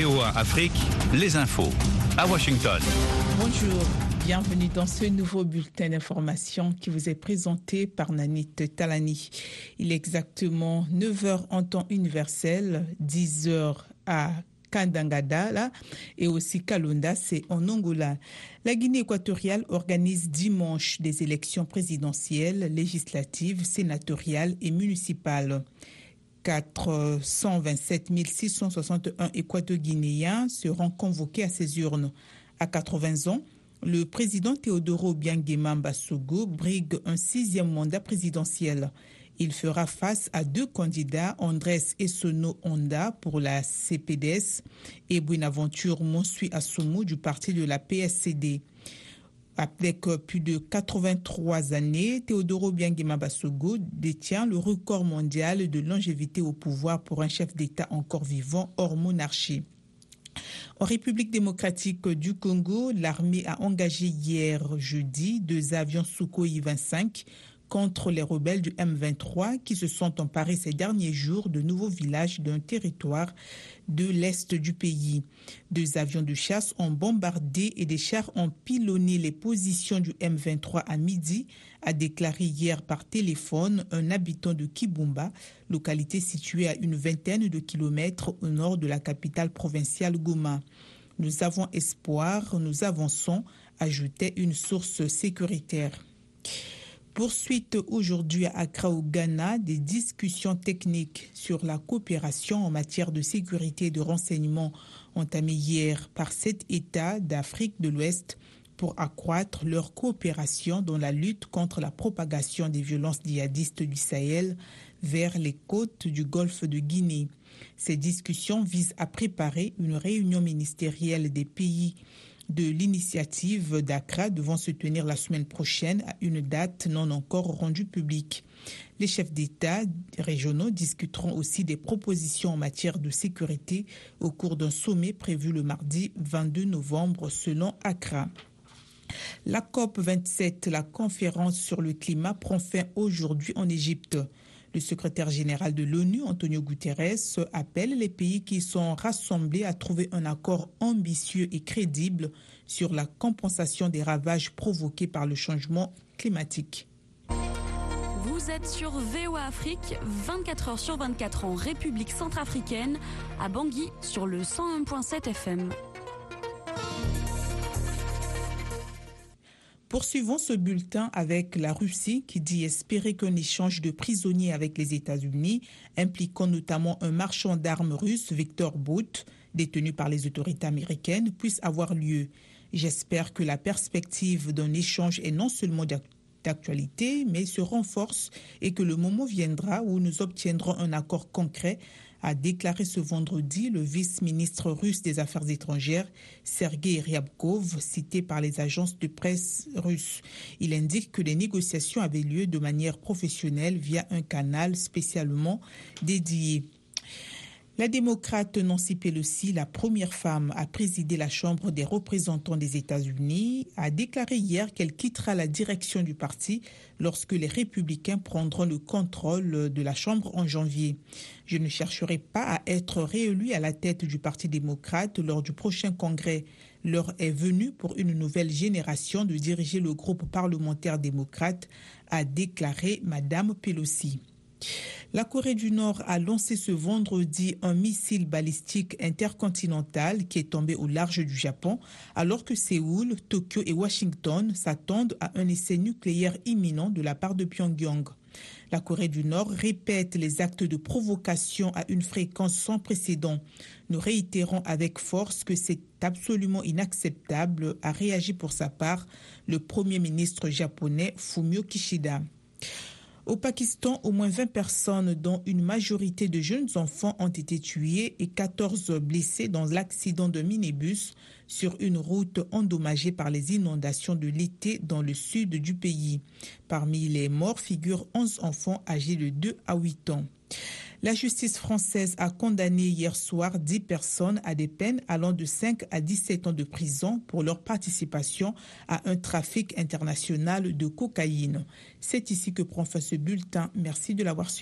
VOA Afrique, les infos. À Washington. Bonjour, bienvenue dans ce nouveau bulletin d'information qui vous est présenté par Nanit Talani. Il est exactement 9h en temps universel, 10h à Kandangada et aussi Kalunda, c'est en Angola. La Guinée équatoriale organise dimanche des élections présidentielles, législatives, sénatoriales et municipales. 427 661 équato-guinéens seront convoqués à ces urnes. À 80 ans, le président Théodoro Mbassogo brigue un sixième mandat présidentiel. Il fera face à deux candidats, Andrés Essono Honda pour la CPDS et Buenaventure Monsui Assoumou du parti de la PSCD. Avec plus de 83 années, Teodoro Biangema Basogo détient le record mondial de longévité au pouvoir pour un chef d'État encore vivant hors monarchie. En République démocratique du Congo, l'armée a engagé hier jeudi deux avions Sukhoi 25 contre les rebelles du M23 qui se sont emparés ces derniers jours de nouveaux villages d'un territoire de l'est du pays. Deux avions de chasse ont bombardé et des chars ont pilonné les positions du M23 à midi, a déclaré hier par téléphone un habitant de Kibumba, localité située à une vingtaine de kilomètres au nord de la capitale provinciale Goma. Nous avons espoir, nous avançons, ajoutait une source sécuritaire. Poursuite aujourd'hui à Accra au Ghana des discussions techniques sur la coopération en matière de sécurité et de renseignement entamées hier par sept États d'Afrique de l'Ouest pour accroître leur coopération dans la lutte contre la propagation des violences djihadistes du Sahel vers les côtes du golfe de Guinée. Ces discussions visent à préparer une réunion ministérielle des pays de l'initiative d'Accra devant se tenir la semaine prochaine à une date non encore rendue publique. Les chefs d'État régionaux discuteront aussi des propositions en matière de sécurité au cours d'un sommet prévu le mardi 22 novembre selon Accra. La COP 27, la conférence sur le climat, prend fin aujourd'hui en Égypte. Le secrétaire général de l'ONU, Antonio Guterres, appelle les pays qui sont rassemblés à trouver un accord ambitieux et crédible sur la compensation des ravages provoqués par le changement climatique. Vous êtes sur VOA Afrique, 24 heures sur 24 en République centrafricaine, à Bangui sur le 101.7 FM. Poursuivons ce bulletin avec la Russie qui dit espérer qu'un échange de prisonniers avec les États-Unis, impliquant notamment un marchand d'armes russe, Victor Bout, détenu par les autorités américaines, puisse avoir lieu. J'espère que la perspective d'un échange est non seulement d'actualité, mais se renforce et que le moment viendra où nous obtiendrons un accord concret a déclaré ce vendredi le vice-ministre russe des Affaires étrangères, Sergei Ryabkov, cité par les agences de presse russes. Il indique que les négociations avaient lieu de manière professionnelle via un canal spécialement dédié. La démocrate Nancy Pelosi, la première femme à présider la Chambre des représentants des États-Unis, a déclaré hier qu'elle quittera la direction du parti lorsque les républicains prendront le contrôle de la Chambre en janvier. Je ne chercherai pas à être réélu à la tête du Parti démocrate lors du prochain congrès. L'heure est venue pour une nouvelle génération de diriger le groupe parlementaire démocrate, a déclaré Madame Pelosi. La Corée du Nord a lancé ce vendredi un missile balistique intercontinental qui est tombé au large du Japon, alors que Séoul, Tokyo et Washington s'attendent à un essai nucléaire imminent de la part de Pyongyang. La Corée du Nord répète les actes de provocation à une fréquence sans précédent. Nous réitérons avec force que c'est absolument inacceptable, a réagi pour sa part le Premier ministre japonais Fumio Kishida. Au Pakistan, au moins 20 personnes, dont une majorité de jeunes enfants, ont été tuées et 14 blessés dans l'accident de minibus sur une route endommagée par les inondations de l'été dans le sud du pays. Parmi les morts figurent 11 enfants âgés de 2 à 8 ans. La justice française a condamné hier soir 10 personnes à des peines allant de 5 à 17 ans de prison pour leur participation à un trafic international de cocaïne. C'est ici que prend fin ce bulletin. Merci de l'avoir suivi.